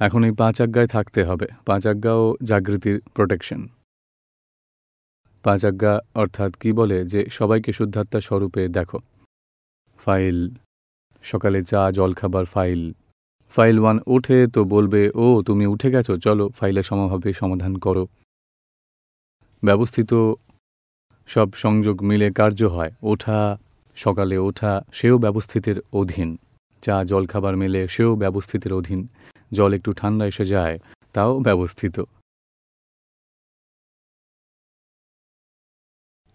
এখন এই পাঁচ আজ্ঞায় থাকতে হবে। পাঁচ আজ্ঞা ও জাগৃতির প্রোটেকশন পাঁচ আজ্ঞা অর্থাৎ কি বলে যে সবাইকে শুদ্ধাত্মা স্বরূপে দেখো। ফাইল। সকালে চা, জলখাবার ফাইল। ফাইল ওয়ান ওঠে তো বলবে, ও, তুমি উঠে গেছো, চলো ফাইলে সমভাবে সমাধান করো। ব্যবস্থিত সব সংযোগ মিলে কার্য হয়। ওঠা, সকালে ওঠা, সেও ব্যবস্থিতের অধীন। চা, জলখাবার মেলে সেও ব্যবস্থিতের অধীন। জল একটু ঠান্ডা এসে যায়, তাও ব্যবস্থিত।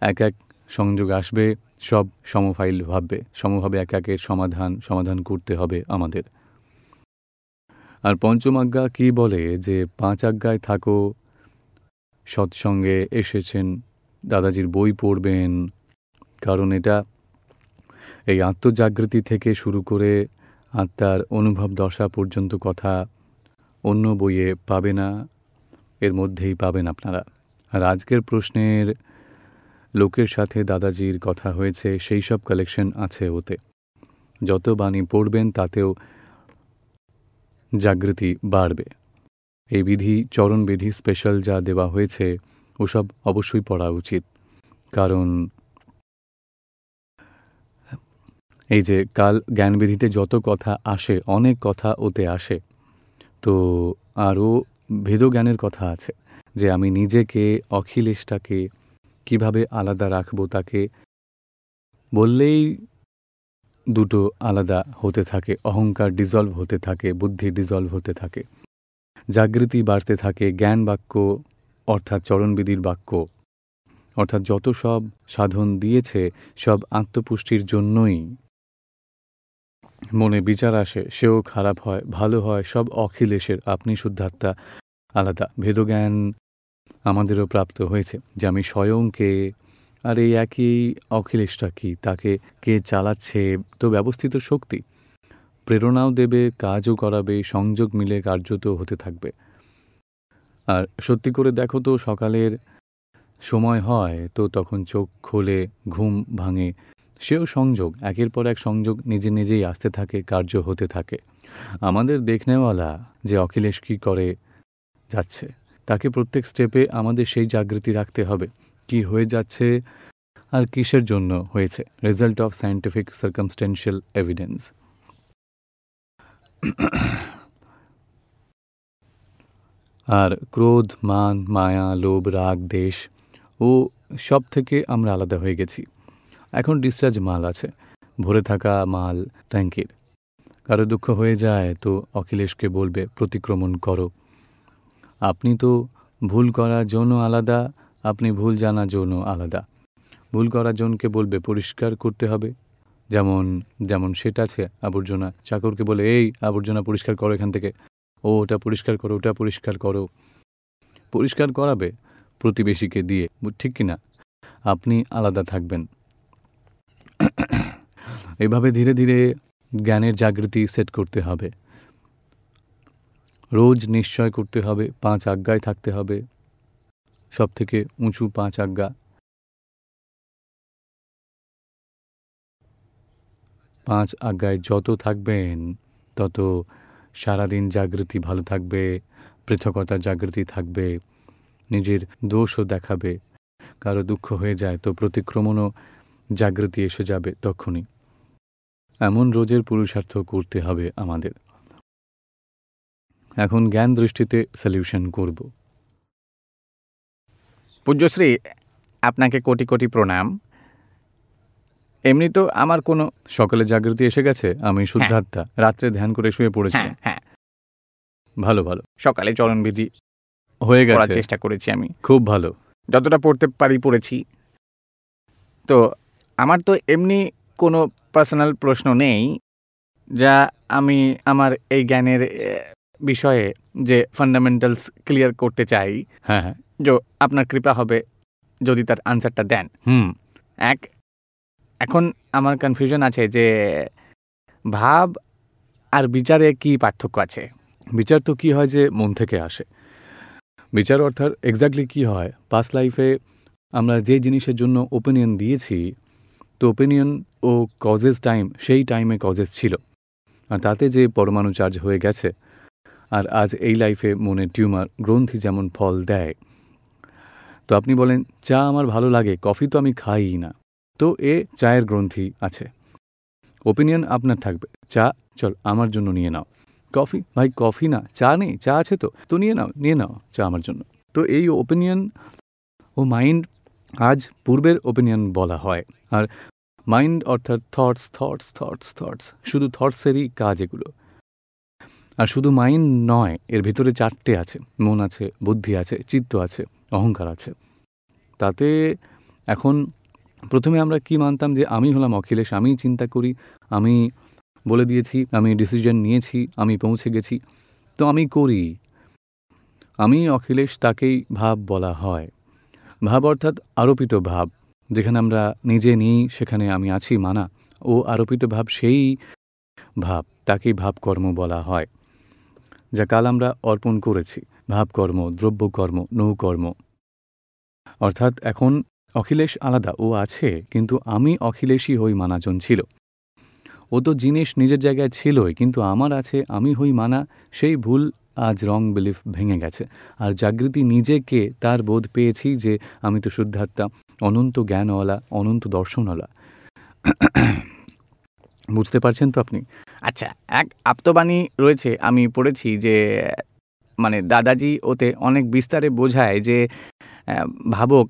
এক এক সংযোগ আসবে, সব সমফাইল ভাববে, সমভাবে এক একের সমাধান সমাধান করতে হবে আমাদের। আর পঞ্চম আজ্ঞা কি বলে যে, পাঁচ আজ্ঞায় থাকো, সৎসঙ্গে এসেছেন, দাদাজির বই পড়বেন। কারণ এটা এই আত্মজাগৃতি থেকে শুরু করে আত্মার অনুভব দশা পর্যন্ত কথা অন্য বইয়ে পাবে না, এর মধ্যেই পাবেন আপনারা। আর আজকের প্রশ্নের লোকের সাথে দাদাজির কথা হয়েছে, সেই সব কালেকশন আছে ওতে। যত বাণী পড়বেন তাতেও জাগৃতি বাড়বে। এই বিধি, চরণ বিধি স্পেশাল যা দেওয়া হয়েছে, ওসব অবশ্যই পড়া উচিত। কারণ এই যে কাল জ্ঞানবিধিতে যত কথা আসে, অনেক কথা ওতে আসে। তো আরও ভেদজ্ঞানের কথা আছে, যে আমি নিজেকে, অখিলেশটাকে কীভাবে আলাদা রাখব তাকে, বললেই দুটো আলাদা হতে থাকে, অহংকার ডিজলভ হতে থাকে, বুদ্ধি ডিজলভ হতে থাকে, জাগৃতি বাড়তে থাকে, জ্ঞান বাক্য, অর্থাৎ চরণবিধির বাক্য, অর্থাৎ যত সব সাধন দিয়েছে, সব আত্মপুষ্টির জন্যই মনে বিচার আসে, সেও খারাপ হয়, ভালো হয়, সব অখিলেশের, আপনি শুদ্ধাত্মা, আলাদা। ভেদজ্ঞান আমাদেরও প্রাপ্ত হয়েছে যে আমি স্বয়ংকে, আর এই একই অখিলেশটা কি, তাকে কে চালাচ্ছে, তো ব্যবস্থিত শক্তি। প্রেরণাও দেবে, কাজও করাবে, সংযোগ মিলে কার্যত হতে থাকবে। আর সত্যি করে দেখো তো, সকালের সময় হয়, তো তখন চোখ খোলে, ঘুম ভাঙে সেও সংযোগ, একের পর এক সংযোগ নিজে নিজেই আসতে থাকে, কার্য হতে থাকে। আমাদের দেখনেওয়ালা যে অখিলেশ কী করে যাচ্ছে, তাকে প্রত্যেক স্টেপে আমাদের সেই জাগৃতি রাখতে হবে। কি হয়ে যাচ্ছে আর কিসের জন্য হয়েছে? Result of scientific circumstantial evidence আর ক্রোধ, মান, মায়া, লোভ, রাগ, দেশ, ও সব থেকে আমরা আলাদা হয়ে গেছি। এখন ডিসচার্জ মাল আছে। ভরে থাকা মাল ট্যাঙ্কির কারও দুঃখ হয়ে যায় তো অখিলেশকে বলবে, প্রতিক্রমণ করো। আপনি তো ভুল করা জন্য আলাদা, আপনি ভুল জানা জন্য আলাদা। ভুল করা জনকে বলবে, পরিষ্কার করতে হবে। যেমন যেমন সেটা আছে, আবর্জনা। চাকরকে বলে, এই আবর্জনা পরিষ্কার করো এখান থেকে। ও, ওটা পরিষ্কার করো, ওটা পরিষ্কার করো। পরিষ্কার করাবে প্রতিবেশীকে দিয়ে, ঠিক কি না আপনি আলাদা থাকবেন। এভাবে ধীরে ধীরে জ্ঞানের জাগৃতি সেট করতে হবে। রোজ নিশ্চয় করতে হবে, পাঁচ আজ্ঞায় থাকতে হবে। সব থেকে উঁচু পাঁচ আজ্ঞা। পাঁচ আজ্ঞায় যত থাকবেন, তত সারাদিন জাগৃতি ভালো থাকবে, পৃথকতার জাগৃতি থাকবে, নিজের দোষও দেখাবে। কারও দুঃখ হয়ে যায়, তো প্রতিক্রমণও জাগৃতি এসে যাবে তখনই। এমন রোজের পুরুষার্থ করতে হবে আমাদের। এখন জ্ঞান দৃষ্টিতে সলিউশন করব। পূজ্যশ্রী আপনাকে কোটি কোটি প্রণাম। এমনি তো আমার কোনো সকালে জাগৃতি এসে গেছে আমি শুদ্ধাত্মা রাত্রে ধ্যান করে শুয়ে পড়েছি হ্যাঁ হ্যাঁ। ভালো ভালো। সকালে চরণবিধি হয়ে গেছে। চেষ্টা করেছি আমি। খুব ভালো। যতটা পড়তে পারি পড়েছি। তো আমার তো এমনি কোনো পার্সোনাল প্রশ্ন নেই যা আমি আমার এই জ্ঞানের বিষয়ে যে ফান্ডামেন্টালস ক্লিয়ার করতে চাই হ্যাঁ হ্যাঁ। যে আপনার কৃপা হবে যদি তার আনসারটা দেন। হুম। এক এখন আমার কনফিউশন আছে যে ভাব আর বিচারে কি পার্থক্য আছে? বিচার তো কি হয় যে মন থেকে আসে। বিচার অর্থাৎ এক্স্যাক্টলি কি হয়? পাস্ট লাইফে আমরা যে জিনিসের জন্য ওপিনিয়ন দিয়েছি তো ওপিনিয়ন ও কজেস টাইম সেই টাইমে কজেস ছিল। আর তাতে যে পরমাণু চার্জ হয়ে গেছে, আর আজ এই লাইফে মনে টিউমার গ্রন্থি যেমন ফল দেয়। তো আপনি বলেন, চা আমার ভালো লাগে কফি তো আমি খাই না। তো এ চায়ের গ্রন্থি আছে। ওপিনিয়ন আপনার থাকবে। চা, চল আমার জন্য নিয়ে নাও। কফি ভাই কফি না, চা নেই, চা আছে তো তো নিয়ে নাও নিয়ে নাও চা আমার জন্য। তো এই ওপিনিয়ন ও মাইন্ড আজ পূর্বের ওপিনিয়ন বলা হয়। আর মাইন্ড অর্থাৎ থটস থটস থটস থটস শুধু থটসেরই কাজ এগুলো। আর শুধু মাইন্ড নয়, এর ভিতরে চারটে আছে, মন আছে, বুদ্ধি আছে, চিত্ত আছে, অহংকার আছে। তাতে এখন প্রথমে আমরা কি মানতাম যে আমি হলাম অখিলেশ আমি চিন্তা করি, আমি বলে দিয়েছি, আমি ডিসিশন নিয়েছি, আমি পৌঁছে গেছি, তো আমি করি। আমি অখিলেশ তাকেই ভাব বলা হয়। ভাব অর্থাৎ আরোপিত ভাব। যেখানে আমরা নিজে নিই, সেখানে আমি আছি, মানা। ও আরোপিত ভাব সেই ভাব, তাকেই ভাবকর্ম বলা হয়। যা কাল আমরা অর্পণ করেছি, ভাবকর্ম, দ্রব্যকর্ম, নৌকর্ম। অর্থাৎ এখন অখিলেশ আলাদা, ও আছে, কিন্তু আমি অখিলেশই হই মানাজন ছিল। ও তো জিনিস নিজের জায়গায় ছিলই, কিন্তু আমার আছে, আমি হই মানা, সেই ভুল আজ রং বিলিফ ভেঙে গেছে। আর জাগৃতি নিজেকে তার বোধ পেয়েছি যে আমি তো শুদ্ধাত্মা, অনন্ত জ্ঞানওয়ালা, অনন্ত দর্শনওয়ালা। বুঝতে পারছেন তো আপনি? আচ্ছা এক আপ্তবাণী রয়েছে, আমি পড়েছি যে মানে দাদাজি ওতে অনেক বিস্তারে বোঝায় যে ভাবক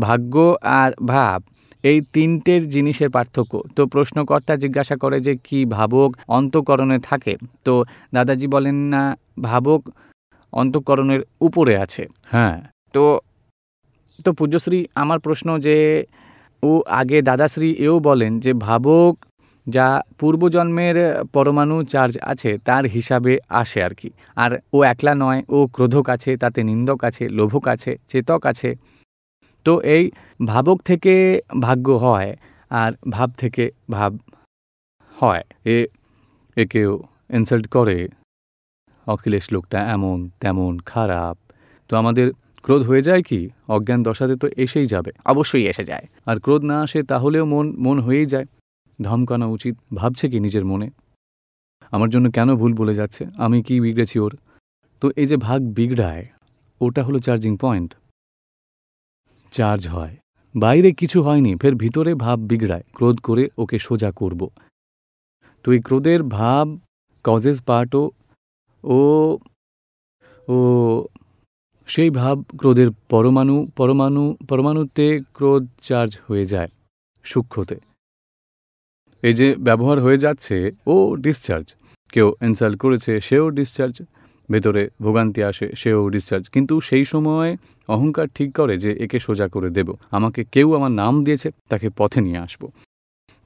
ভাগ্য আর ভাব, এই তিনটের জিনিসের পার্থক্য। তো প্রশ্নকর্তা জিজ্ঞাসা করে যে, কি ভাবক অন্তকরণে থাকে? তো দাদাজি বলেন না ভাবক অন্তঃকরণের উপরে আছে। হ্যাঁ। তো তো পূজ্যশ্রী আমার প্রশ্ন যে ও আগে দাদাশ্রী এও বলেন যে ভাবক যা পূর্বজন্মের পরমাণু চার্জ আছে তার হিসাবে আসে আর কি। আর ও একলা নয় ও ক্রোধক আছে তাতে নিন্দক আছে লোভক আছে চেতক আছে। তো এই ভাবক থেকে ভাগ্য হয় আর ভাব থেকে ভাব হয়। এ একেও ইনসাল্ট করে। অখিলেশ লোকটা এমন তেমন খারাপ। তো আমাদের ক্রোধ হয়ে যায় কি? অজ্ঞান দশাতে তো এসেই যাবে। অবশ্যই এসে যায়। আর ক্রোধ না আসে তাহলেও মন মন হয়েই যায়। ধমকানো উচিত ভাবছে কি নিজের মনে। আমার জন্য কেন ভুল বলে যাচ্ছে? আমি কি বিগড়েছি ওর? তো এই যে ভাগ বিগড়ায় ওটা হলো চার্জিং পয়েন্ট। চার্জ হয়। বাইরে কিছু হয়নি ফের ভিতরে ভাব বিগড়ায়। ক্রোধ করে ওকে সোজা করব। তো এই ক্রোধের ভাব কজেস পার্টও ও ও, সেই ভাব ক্রোধের পরমাণু পরমাণু, পরমাণুতে ক্রোধ চার্জ হয়ে যায় সূক্ষ্মতে। এই যে ব্যবহার হয়ে যাচ্ছে, ও ডিসচার্জ কেউ ইনসাল্ট করেছে, সেও ডিসচার্জ ভেতরে ভোগান্তি আসে, সেও ডিসচার্জ কিন্তু সেই সময় অহংকার ঠিক করে যে একে সোজা করে দেব। আমাকে কেউ আমার নাম দিয়েছে, তাকে পথে নিয়ে আসব।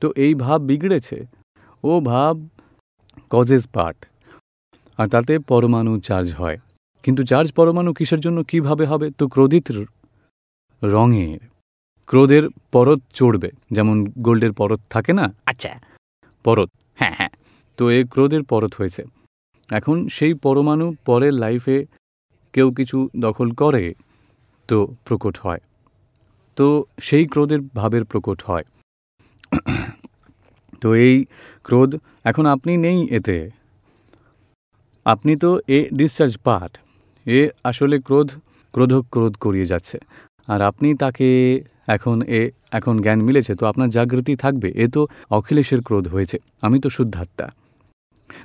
তো এই ভাব বিগড়েছে। ও ভাব কজেস পার্ট আর তাতে পরমাণু চার্জ হয়। কিন্তু চার্জ পরমাণু কিসের জন্য কীভাবে হবে? তো ক্রোধিত রঙের ক্রোধের পরত চড়বে। যেমন গোল্ডের পরত থাকে না? আচ্ছা। পরত। হ্যাঁ হ্যাঁ। তো এ ক্রোধের পরত হয়েছে। এখন সেই পরমাণু পরের লাইফে কেউ কিছু দখল করে তো প্রকট হয়। তো সেই ক্রোধের ভাবের প্রকট হয়। তো এই ক্রোধ এখন আপনি নেই এতে। আপনি তো এ ডিসচার্জ পার্ট এ আসলে ক্রোধ ক্রোধ ক্রোধ করিয়ে যাচ্ছে। আর আপনি তাকে এখন এ, এখন জ্ঞান মিলেছে, তো আপনার জাগৃতি থাকবে। এ তো অখিলেশের ক্রোধ হয়েছে। আমি তো শুদ্ধাত্মা।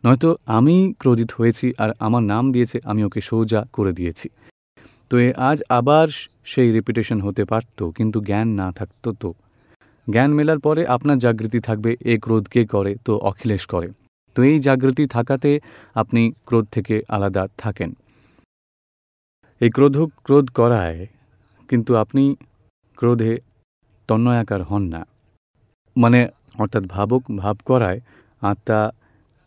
নয়তো আমি ক্রোধিত হয়েছি আর আমার নাম দিয়েছে, আমি ওকে সোজা করে দিয়েছি। তো এ আজ আবার সেই রিপিটেশন হতে পারত, কিন্তু জ্ঞান না থাকতো তো। জ্ঞান মেলার পরে আপনার জাগৃতি থাকবে, এ ক্রোধ কে করে? তো অখিলেশ করে। তো এই জাগৃতি থাকাতে আপনি ক্রোধ থেকে আলাদা থাকেন। এই ক্রোধ ক্রোধ করায়, কিন্তু আপনি ক্রোধে তন্ময়াকার হন না। মানে অর্থাৎ ভাবক, ভাব করায়, আত্মা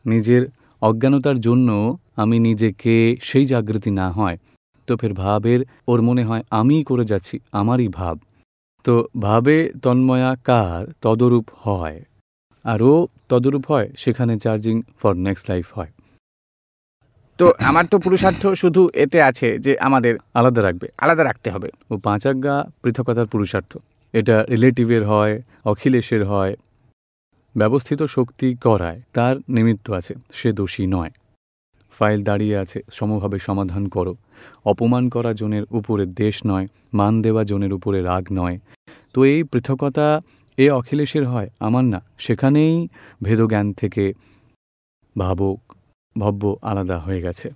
নিজের অজ্ঞানতার জন্য আমি নিজেকে সেই জাগৃতি না হয়। তো ফের ভাবের, ওর মনে হয়, আমিই করে যাচ্ছি, আমারই ভাব। তো ভাবে তন্ময়াকার তদরূপ হয়। আর ও তদরূপ হয় সেখানে চার্জিং ফর নেক্সট লাইফ হয়। তো আমার তো পুরুষার্থ শুধু এতে আছে যে আমাদের আলাদা রাখবে। আলাদা রাখতে হবে। ও পাঁচাজ্ঞা পৃথকতার পুরুষার্থ। এটা রিলেটিভের হয় অখিলেশের হয় ব্যবস্থিত শক্তি করায় তার নিমিত্ত আছে সে দোষী নয়। ফাইল দাঁড়িয়ে আছে সমভাবে সমাধান করো। অপমান করা জনের উপরে দেশ নয় মান দেওয়া জনের উপরে রাগ নয়। তো এই পৃথকতা এ অখিলেশের হয়, আমার না। সেখানেই ভেদজ্ঞান থেকে ভাবক, ভব্য আলাদা হয়ে গেছে।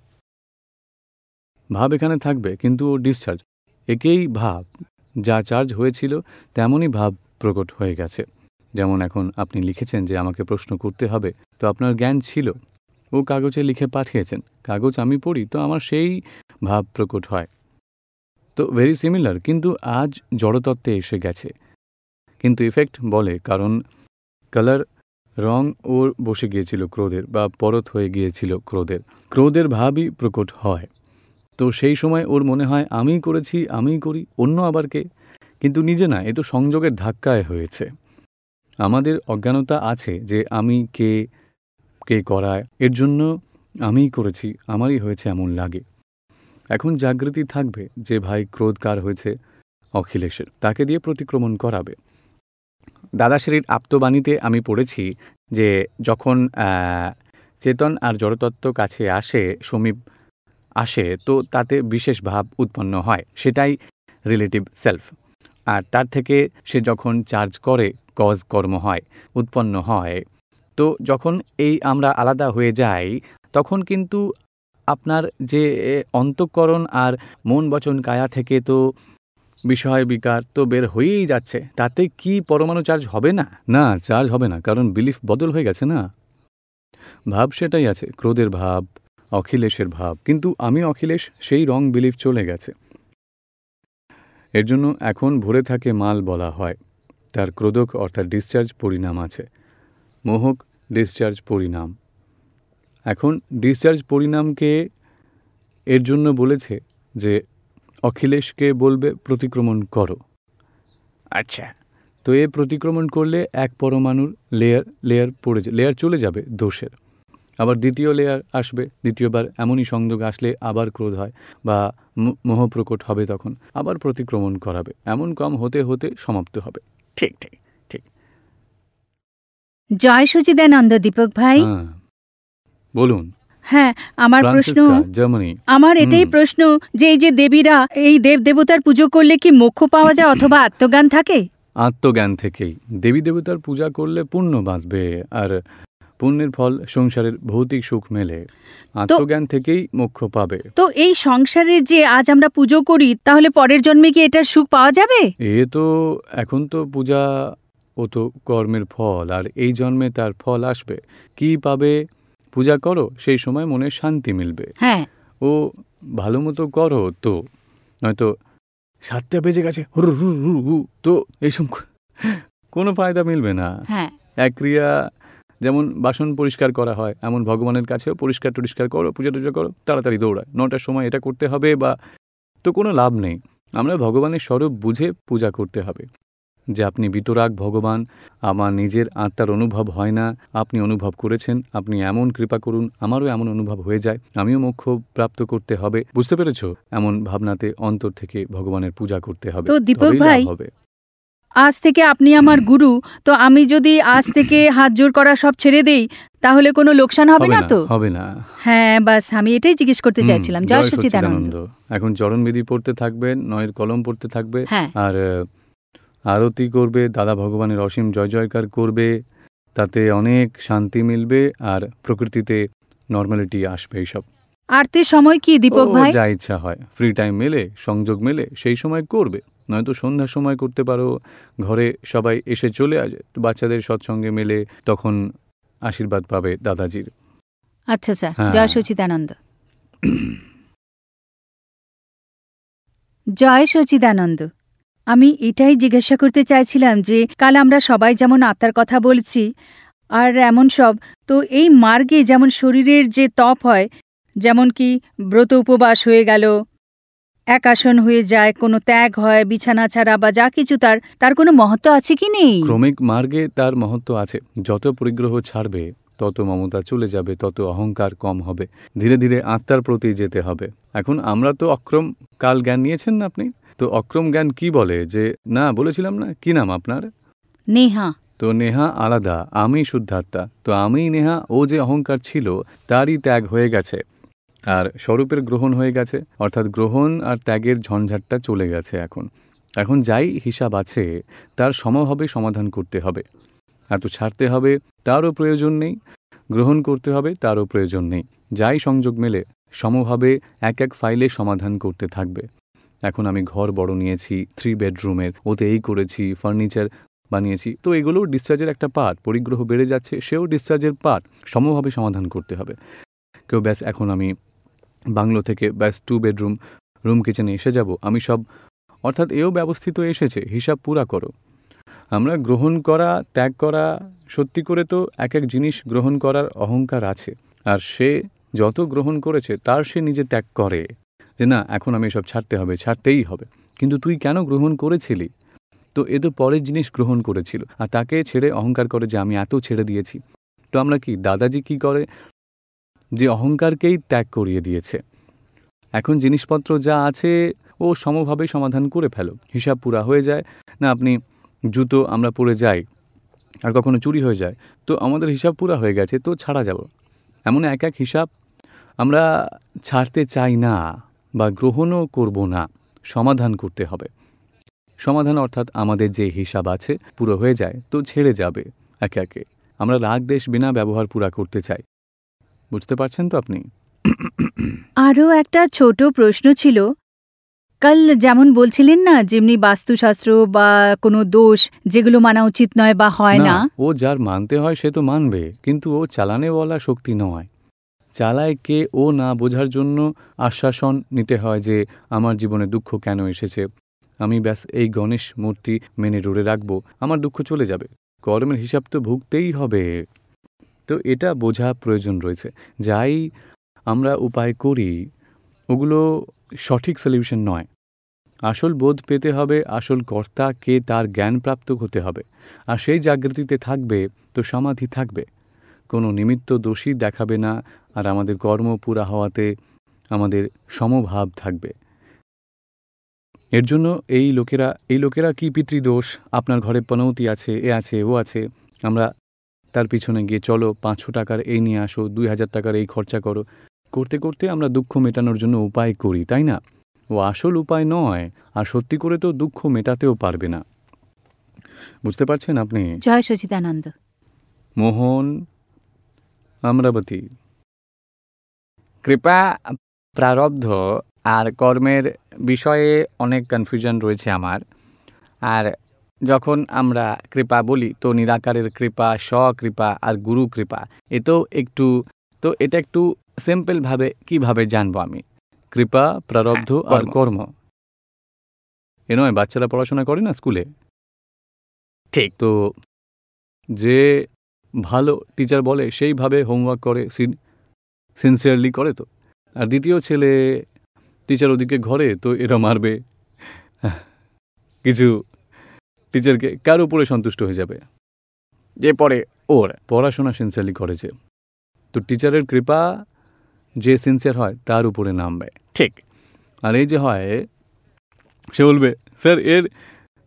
ভাব এখানে থাকবে, কিন্তু ও ডিসচার্জ একেই ভাব, যা চার্জ হয়েছিল, তেমনই ভাব প্রকট হয়ে গেছে। যেমন এখন আপনি লিখেছেন যে আমাকে প্রশ্ন করতে হবে, তো আপনার জ্ঞান ছিল। ও কাগজে লিখে পাঠিয়েছেন। কাগজ আমি পড়ি, তো আমার সেই ভাব প্রকট হয়। তো ভেরি সিমিলার কিন্তু আজ জড়তত্ত্বে এসে গেছে। কিন্তু ইফেক্ট বলে কারণ কালার রং ওর বসে গিয়েছিল ক্রোধের বা পরত হয়ে গিয়েছিল ক্রোধের। ক্রোধের ভাবই প্রকট হয়। তো সেই সময় ওর মনে হয়, আমিই করেছি, আমিই করি, অন্য আবার কে? কিন্তু নিজে না, এ তো সংযোগের ধাক্কায় হয়েছে। আমাদের অজ্ঞানতা আছে যে আমি কে কে করায়, এর জন্য আমিই করেছি, আমারই হয়েছে এমন লাগে। এখন জাগৃতি থাকবে যে ভাই ক্রোধ কার হয়েছে? অখিলেশের। তাকে দিয়ে প্রতিক্রমণ করাবে। দাদাশ্রীর আপ্তবাণীতে আমি পড়েছি যে যখন চেতন আর জড়তত্ত্ব কাছে আসে, সমীপ আসে, তো তাতে বিশেষ ভাব উৎপন্ন হয়। সেটাই রিলেটিভ সেলফ আর তার থেকে সে যখন চার্জ করে কজ কর্ম হয়, উৎপন্ন হয়, তো যখন এই আমরা আলাদা হয়ে যাই, তখন কিন্তু আপনার যে অন্তঃকরণ আর মন বচন কায়া থেকে তো বিষয় বিকার তো বের হয়েই যাচ্ছে। তাতে কি পরমাণু চার্জ হবে না? না, চার্জ হবে না, কারণ বিলিফ বদল হয়ে গেছে না। ভাব সেটাই আছে, ক্রোধের ভাব, অখিলেশের ভাব, কিন্তু আমি অখিলেশ, সেই রং বিলিফ চলে গেছে। এর জন্য এখন ভরে থাকে মাল বলা হয়। তার ক্রোধক অর্থাৎ ডিসচার্জ পরিণাম আছে। মোহক ডিসচার্জ পরিণাম। এখন ডিসচার্জ পরিণামকে এর জন্য বলেছে যে অখিলেশকে বলবে প্রতিক্রমণ করো। আচ্ছা। তো এ প্রতিক্রমণ করলে এক পরমাণুর লেয়ার লেয়ার পড়ে লেয়ার চলে যাবে দোষের। আবার দ্বিতীয় লেয়ার আসবে দ্বিতীয়বার এমনই সংযোগ আসলে আবার ক্রোধ হয় বা ম- মোহ প্রকট হবে তখন আবার প্রতিক্রমণ করাবে। এমন কম হতে হতে সমাপ্ত হবে। ঠিক ঠিক ঠিক। জয় সচিদানন্দ দীপক ভাই। হ্যাঁ। বলুন। হ্যাঁ আমার প্রশ্ন জার্মানি আমার এটাই প্রশ্ন যে এই যে দেবীরা এই দেব দেবতার পুজো করলে কি মোক্ষ পাওয়া যায় অথবা আত্মজ্ঞান থাকে? আত্মজ্ঞান থেকেই। দেবী দেবতার পূজা করলে পুণ্য বাঁচবে আর পুণ্যের ফল সংসারের ভৌতিক সুখ মেলে। আত্মজ্ঞান থেকেই মোক্ষ পাবে। তো এই সংসারে যে আজ আমরা পুজো করি তাহলে পরের জন্মে কি এটার সুখ পাওয়া যাবে? এ তো এখন তো পূজা ও তো কর্মের ফল আর এই জন্মে তার ফল আসবে। কি পাবে পূজা করো সেই সময় মনে শান্তি মিলবে। হ্যাঁ। ও ভালো মতো করো তো। নয়তো সাতটা বেজে গেছে তো এইসব কোনো ফায়দা মিলবে না। হ্যাঁ। এক ক্রিয়া যেমন বাসন পরিষ্কার করা হয় এমন ভগবানের কাছেও পরিষ্কার টরিষ্কার করো পূজা টুজা করো তাড়াতাড়ি দৌড়ায়। নটার সময় এটা করতে হবে বা তো কোনো লাভ নেই। আমরা ভগবানের স্বরূপ বুঝে পূজা করতে হবে। যে আপনি বিতরাগ ভগবান আমার নিজের আত্মার অনুভব হয় না আপনি অনুভব করেছেন আপনি এমন কৃপা করুন আমারও এমন অনুভব হয়ে যায় আমিও মোক্ষ প্রাপ্ত করতে হবে। বুঝতে পেরেছ? এমন ভাবনাতে অন্তর থেকে ভগবানের পূজা করতে হবে। তো দীপক ভাই, আজ থেকে আপনি আমার গুরু তো আমি যদি আজ থেকে হাত জোর করা সব ছেড়ে দেই তাহলে কোনো লোকসান হবে না তো? হবে না। হ্যাঁ বাস আমি এটাই জিজ্ঞেস করতে চাইছিলাম। জয় সচিদানন্দ। এখন চরণবিধি পড়তে থাকবেন নয়ের কলম পড়তে থাকবে হ্যাঁ। আর আরতি করবে দাদা ভগবানের অসীম জয় জয়কার করবে তাতে অনেক শান্তি মিলবে আর প্রকৃতিতে নর্মালিটি আসবে এইসব। আরতির সময় কি দীপক ভাই? যা ইচ্ছা হয়। ফ্রি টাইম মেলে সংযোগ মেলে সেই সময় করবে। নয়তো সন্ধ্যার সময় করতে পারো ঘরে সবাই এসে চলে আসে বাচ্চাদের সৎসঙ্গে মেলে তখন আশীর্বাদ পাবে দাদাজির। আচ্ছা স্যার হ্যাঁ। জয় সচিদানন্দ। জয় সচিদানন্দ। আমি এটাই জিজ্ঞাসা করতে চাইছিলাম যে, কাল আমরা সবাই যেমন আত্মার কথা বলছি, আর এমন সব, তো এই মার্গে যেমন শরীরের যে তপ হয়, যেমন কি ব্রত উপবাস হয়ে গেল, এক আসন হয়ে যায়, কোনো ত্যাগ হয়, বিছানা ছাড়া বা যা কিছু তার তার কোনো মহত্ব আছে কি নেই? ক্রমিক মার্গে তার মহত্ব আছে। যত পরিগ্রহ ছাড়বে, তত মমতা চলে যাবে, তত অহংকার কম হবে। ধীরে ধীরে আত্মার প্রতি যেতে হবে। এখন আমরা তো অক্রম কাল জ্ঞান নিয়েছেন না আপনি? তো অক্রম জ্ঞান কি বলে যে না বলেছিলাম না কি নাম আপনার? নেহা। তো নেহা আলাদা আমি শুদ্ধাত্মা। তো আমি নেহা ও যে অহংকার ছিল তারই ত্যাগ হয়ে গেছে। আর স্বরূপের গ্রহণ হয়ে গেছে অর্থাৎ গ্রহণ আর ত্যাগের ঝঞ্ঝাটটা চলে গেছে এখন। এখন যাই হিসাব আছে তার সমভাবে সমাধান করতে হবে। এত ছাড়তে হবে তারও প্রয়োজন নেই। গ্রহণ করতে হবে তারও প্রয়োজন নেই। যাই সংযোগ মেলে সমভাবে এক এক ফাইলে সমাধান করতে থাকবে। এখন আমি ঘর বড় নিয়েছি থ্রি বেডরুমের ওতে এই করেছি ফার্নিচার বানিয়েছি। তো এগুলোও ডিসচার্জের একটা পার্ট পরিগ্রহ বেড়ে যাচ্ছে, সেও ডিসচার্জের পার্ট সমভাবে সমাধান করতে হবে। কেউ ব্যাস এখন আমি বাংলো থেকে ব্যাস টু বেডরুম রুম কিচেনে এসে যাব, আমি সব, অর্থাৎ এও ব্যবস্থিত এসেছে, হিসাব পুরা করো। আমরা গ্রহণ করা, ত্যাগ করা, সত্যি করে তো এক এক জিনিস গ্রহণ করার অহংকার আছে। আর সে যত গ্রহণ করেছে, তার সে নিজে ত্যাগ করে। যে না, এখন আমি এসব ছাড়তে হবে, ছাড়তেই হবে। কিন্তু তুই কেন গ্রহণ করেছিলি? তো এ তো পরের জিনিস গ্রহণ করেছিল। আর তাকে ছেড়ে অহংকার করে যে আমি এত ছেড়ে দিয়েছি। তো আমরা কি, দাদাজি কি করে? যে অহংকারকেই ত্যাগ করিয়ে দিয়েছে। এখন জিনিসপত্র যা আছে, ও সমভাবে সমাধান করে ফেলো। হিসাব পুরা হয়ে যায়। না, আপনি জুতো, আমরা পরে যাই। আর কখনো চুরি হয়ে যায়। তো আমাদের হিসাব পুরা হয়ে গেছে, তো ছাড়া যাব। এমন এক এক হিসাব আমরা ছাড়তে চাই না। বা গ্রহণও করব না সমাধান করতে হবে। সমাধান অর্থাৎ আমাদের যে হিসাব আছে পুরো হয়ে যায় তো ছেড়ে যাবে একে একে। আমরা রাগ দেশ বিনা ব্যবহার পুরা করতে চাই। বুঝতে পারছেন তো আপনি? আরও একটা ছোট প্রশ্ন ছিল কাল যেমন বলছিলেন না যেমনি বাস্তুশাস্ত্র বা কোনো দোষ যেগুলো মানা উচিত নয় বা হয় না ও যার মানতে হয় সে তো মানবে কিন্তু ও চালানেওয়ালা শক্তি নয়। চালায় কে ও না বোঝার জন্য আশ্বাসন নিতে হয় যে আমার জীবনে দুঃখ কেন এসেছে। আমি ব্যাস এই গণেশ মূর্তি মেনে রুড়ে রাখব, আমার দুঃখ চলে যাবে। কর্মের হিসাব তো ভুগতেই হবে। তো এটা বোঝা প্রয়োজন রয়েছে। যাই আমরা উপায় করি, ওগুলো সঠিক সলিউশন নয়। আসল বোধ পেতে হবে, আসল কর্তা কে তার জ্ঞানপ্রাপ্ত হতে হবে। আর সেই জাগৃতিতে থাকবে, তো সমাধি থাকবে। কোনো নিমিত্ত দোষী দেখাবে না আর আমাদের কর্ম পুরা হওয়াতে আমাদের সমভাব থাকবে। এর জন্য এই লোকেরা এই লোকেরা কি পিতৃদোষ? আপনার ঘরে পনৌতি আছে এ আছে ও আছে। আমরা তার পিছনে গিয়ে চলো পাঁচশো টাকার এই নিয়ে আসো দুই হাজার টাকার এই খরচা করো। করতে করতে আমরা দুঃখ মেটানোর জন্য উপায় করি তাই না? ও আসল উপায় নয় আর সত্যি করে তো দুঃখ মেটাতেও পারবে না। বুঝতে পারছেন আপনি? জয় সচিদানন্দ। মোহন আমরাবতী কৃপা প্রারব্ধ আর কর্মের বিষয়ে অনেক কনফিউশন রয়েছে আমার আর যখন আমরা কৃপা বলি তো নিরাকারের কৃপা স্বকৃপা আর গুরু কৃপা এতেও একটু তো এটা একটু সিম্পলভাবে কীভাবে জানব আমি কৃপা প্রারব্ধ আর কর্ম। এ নয় বাচ্চারা পড়াশোনা করে না স্কুলে? ঠিক। তো যে ভালো টিচার বলে সেইভাবে হোমওয়ার্ক করে সিনসিয়ারলি করে তো। আর দ্বিতীয় ছেলে টিচার ওদিকে ঘরে তো এরা মারবে। কিছু টিচারকে কার উপরে সন্তুষ্ট হয়ে যাবে? যে পরে ওর। পড়াশোনা সিনসিয়ারলি করেছে। তো টিচারের কৃপা যে সিনসিয়ার হয় তার উপরে নামবে। ঠিক। আর এই যে হয় সে বলবে স্যার এর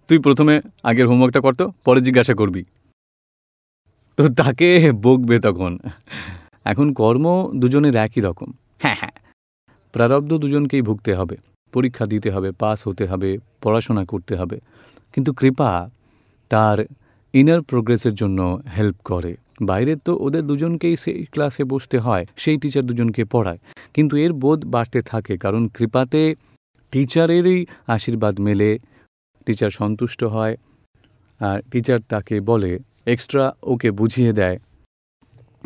তুই প্রথমে আগের হোমওয়ার্কটা করতো পরে জিজ্ঞাসা করবি। তো তাকে বকবে তখন। এখন কর্ম দুজনের একই রকম। হ্যাঁ হ্যাঁ। প্রারব্ধ দুজনকেই ভুগতে হবে, পরীক্ষা দিতে হবে, পাস হতে হবে, পড়াশোনা করতে হবে। কিন্তু কৃপা তার ইনার প্রোগ্রেসের জন্য হেল্প করে। বাইরের তো ওদের দুজনকেই সেই ক্লাসে বসতে হয়, সেই টিচার দুজনকে পড়ায়। কিন্তু এর বোধ বাড়তে থাকে, কারণ কৃপাতে টিচারেরই আশীর্বাদ মেলে টিচার সন্তুষ্ট হয়, আর টিচার তাকে বলে এক্সট্রা ওকে বুঝিয়ে দেয়।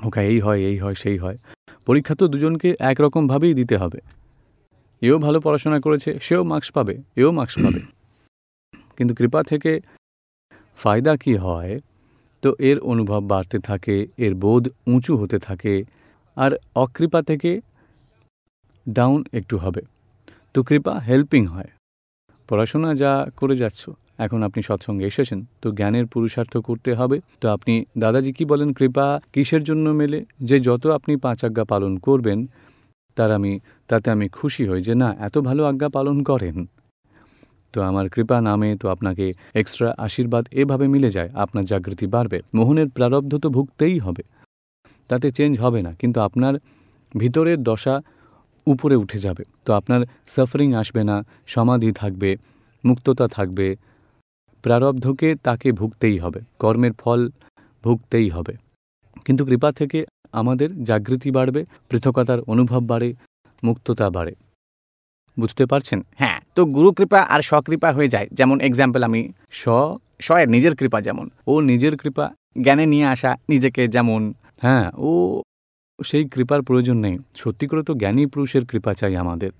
ওকে এই হয় এই হয়, সেই হয়। পরীক্ষা তো দুজনকে একরকমভাবেই দিতে হবে। এও ভালো পড়াশোনা করেছে, সেও মার্কস পাবে, এও মার্কস পাবে। কিন্তু কৃপা থেকে ফায়দা কি হয়? তো এর অনুভব বাড়তে থাকে, এর বোধ উঁচু হতে থাকে, আর অকৃপা থেকে ডাউন একটু হবে। তো কৃপা হেল্পিং হয়। পড়াশোনা যা করে যাচ্ছ। এখন আপনি সৎসঙ্গে এসেছেন, তো জ্ঞানের পুরুষার্থ করতে হবে। তো আপনি, দাদাজি কি বলেন, কৃপা কিসের জন্য মেলে? যে যত আপনি পাঁচ আজ্ঞা পালন করবেন, তার আমি, তাতে আমি খুশি হই যে না, এত ভালো আজ্ঞা পালন করেন। তো আমার কৃপা নামে তো আপনাকে এক্সট্রা আশীর্বাদ এভাবে মিলে যায়, আপনার জাগৃতি বাড়বে। মোহনের প্রারব্ধ তো ভুগতেই হবে। তাতে চেঞ্জ হবে না, কিন্তু আপনার ভিতরের দশা উপরে উঠে যাবে। তো আপনার সাফারিং আসবে না, সমাধি থাকবে, মুক্ততা থাকবে প্রারব্ধকে তাকে ভুগতেই হবে কর্মের ফল ভুগতেই হবে। কিন্তু কৃপা থেকে আমাদের জাগৃতি বাড়বে পৃথকতার অনুভব বাড়ে মুক্ততা বাড়ে। বুঝতে পারছেন? হ্যাঁ তো গুরু কৃপা আর স্বকৃপা হয়ে যায়। যেমন এক্সাম্পল আমি স স্বয়ের নিজের কৃপা যেমন। ও নিজের কৃপা। জ্ঞানে নিয়ে আসা নিজেকে যেমন। হ্যাঁ ও সেই কৃপার প্রয়োজন নেই। সত্যি করে তো জ্ঞানী পুরুষের কৃপা চাই আমাদের।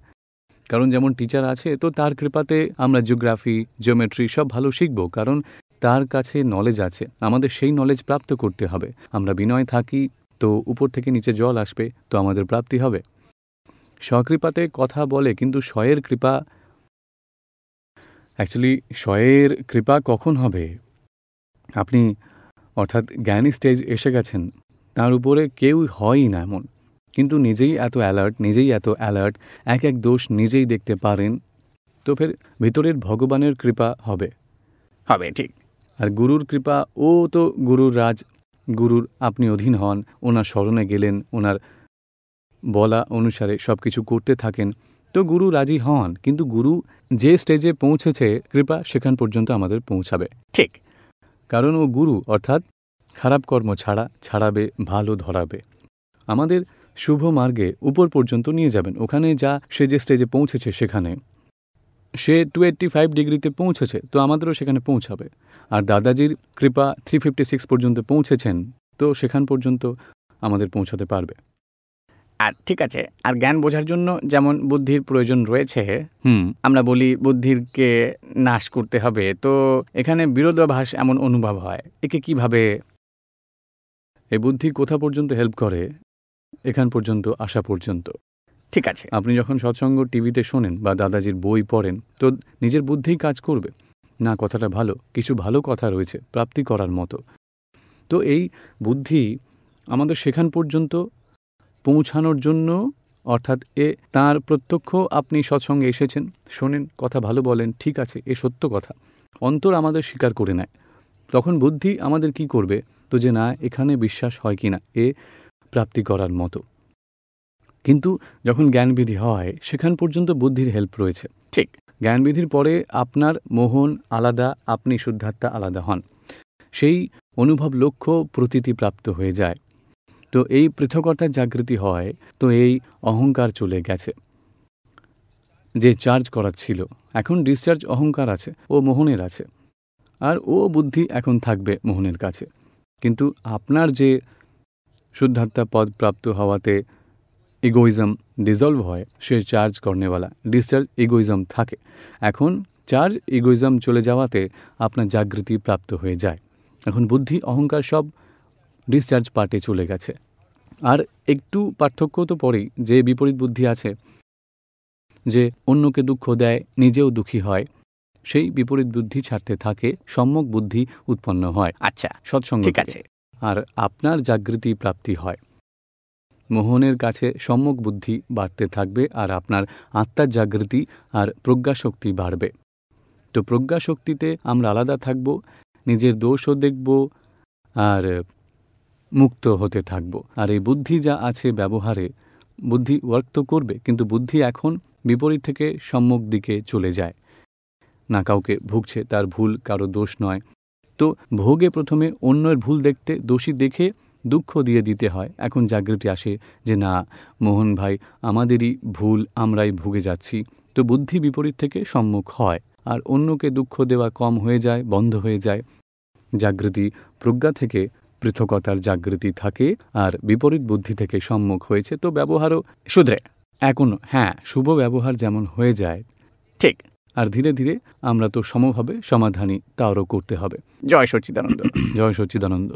কারণ যেমন টিচার আছে, তো তার কৃপাতে আমরা জিওগ্রাফি জিওমেট্রি সব ভালো শিখব, কারণ তার কাছে নলেজ আছে। আমাদের সেই নলেজ প্রাপ্ত করতে হবে। আমরা বিনয় থাকি, তো উপর থেকে নিচে জল আসবে, তো আমাদের প্রাপ্তি হবে। স্বকৃপাতে কথা বলে, কিন্তু স্বয়ের কৃপা অ্যাকচুয়ালি স্বয়ের কৃপা কখন হবে? আপনি অর্থাৎ জ্ঞানী স্টেজ এসে গেছেন, তার উপরে কেউ হয়ই না এমন। কিন্তু নিজেই এত অ্যালার্ট নিজেই এত অ্যালার্ট এক এক দোষ নিজেই দেখতে পারেন। তো ফের ভিতরের ভগবানের কৃপা হবে। হবে ঠিক। আর গুরুর কৃপা ও তো গুরুর রাজ। গুরুর আপনি অধীন হন ওনার স্মরণে গেলেন ওনার বলা অনুসারে সব কিছু করতে থাকেন। তো গুরু রাজি হন কিন্তু গুরু যে স্টেজে পৌঁছেছে কৃপা সেখান পর্যন্ত আমাদের পৌঁছাবে। ঠিক। কারণ ও গুরু অর্থাৎ খারাপ কর্ম ছাড়া ছাড়াবে ভালো ধরাবে। আমাদের শুভ মার্গে উপর পর্যন্ত নিয়ে যাবেন। ওখানে যা সে যে স্টেজে পৌঁছেছে সেখানে। সে টু এইট্টি ফাইভ ডিগ্রিতে পৌঁছেছে তো আমাদেরও সেখানে পৌঁছাবে। আর দাদাজির কৃপা থ্রি ফিফটি সিক্স পর্যন্ত পৌঁছেছেন তো সেখান পর্যন্ত আমাদের পৌঁছাতে পারবে। আর ঠিক আছে আর জ্ঞান বোঝার জন্য যেমন বুদ্ধির প্রয়োজন রয়েছে হুম। আমরা বলি বুদ্ধিরকে নাশ করতে হবে তো এখানে বিরোধাভাস এমন অনুভব হয়। একে কীভাবে? এই বুদ্ধি কোথা পর্যন্ত হেল্প করে? এখান পর্যন্ত আসা পর্যন্ত। ঠিক আছে। আপনি যখন সৎসঙ্গ টিভিতে শোনেন বা দাদাজির বই পড়েন তো নিজের বুদ্ধিই কাজ করবে। না কথাটা ভালো কিছু ভালো কথা রয়েছে প্রাপ্তি করার মতো। তো এই বুদ্ধি আমাদের সেখান পর্যন্ত পৌঁছানোর জন্য অর্থাৎ এ তার প্রত্যক্ষ আপনি সৎসঙ্গে এসেছেন শোনেন কথা ভালো বলেন ঠিক আছে এ সত্য কথা। অন্তর আমাদের স্বীকার করে নেয়। তখন বুদ্ধি আমাদের কি করবে? তো যে না এখানে বিশ্বাস হয় কি না? এ প্রাপ্তি করার মতো। কিন্তু যখন জ্ঞানবিধি হয়, সেখান পর্যন্ত বুদ্ধির হেল্প রয়েছে। ঠিক, জ্ঞানবিধির পরে আপনার মোহন আলাদা, আপনি শুদ্ধাত্মা আলাদা হন। সেই অনুভব লক্ষ্য প্রতীতি প্রাপ্ত হয়ে যায়। তো এই পৃথকতার জাগৃতি হয়, তো এই অহংকার চলে গেছে। যে চার্জ করার ছিল, এখন ডিসচার্জ অহংকার আছে, ও মোহনের আছে। আর ও বুদ্ধি এখন থাকবে মোহনের কাছে। কিন্তু আপনার যে শুদ্ধাত্মা পদ প্রাপ্ত হওয়াতে ইগোইজম ডিজলভ হয় সে চার্জ কর্নেওয়ালা ডিসচার্জ ইগোইজম থাকে। এখন চার্জ ইগোইজম চলে যাওয়াতে আপনার জাগৃতি প্রাপ্ত হয়ে যায়। এখন বুদ্ধি অহংকার সব ডিসচার্জ পার্টে চলে গেছে। আর একটু পার্থক্য তো পরেই যে বিপরীত বুদ্ধি আছে যে অন্যকে দুঃখ দেয় নিজেও দুঃখী হয় সেই বিপরীত বুদ্ধি ছাড়তে থাকে সম্যক বুদ্ধি উৎপন্ন হয়। আচ্ছা সৎসঙ্গ ঠিক আছে। আর আপনার জাগৃতি প্রাপ্তি হয়। মোহনের কাছে সম্যক বুদ্ধি বাড়তে থাকবে আর আপনার আত্মার জাগৃতি আর প্রজ্ঞাশক্তি বাড়বে। তো প্রজ্ঞাশক্তিতে আমরা আলাদা থাকব, নিজের দোষও দেখব আর মুক্ত হতে থাকব। আর এই বুদ্ধি যা আছে ব্যবহারে, বুদ্ধি ওয়ার্ক তো করবে, কিন্তু বুদ্ধি এখন বিপরীত থেকে সম্মুখ দিকে চলে যায়। না কাউকে ভুগছে তার ভুল, কারও দোষ নয়। তো ভোগে প্রথমে অন্যের ভুল দেখতে, দোষী দেখে দুঃখ দিয়ে দিতে হয়। এখন জাগৃতি আসে যে, না, মোহন ভাই, আমাদেরই ভুল, আমরাই ভুগে যাচ্ছি। তো বুদ্ধি বিপরীত থেকে সম্মুখ হয় আর অন্যকে দুঃখ দেওয়া কম হয়ে যায়, বন্ধ হয়ে যায়। জাগৃতি প্রজ্ঞা থেকে পৃথকতার জাগৃতি থাকে আর বিপরীত বুদ্ধি থেকে সম্মুখ হয়েছে। তো ব্যবহারও শুধরে। এখন হ্যাঁ শুভ ব্যবহার যেমন হয়ে যায়, ঠিক। আর ধীরে ধীরে আমরা তো সমভাবে সমাধানই তারও করতে হবে। জয় সচ্চিদানন্দ। জয় সচ্চিদানন্দ।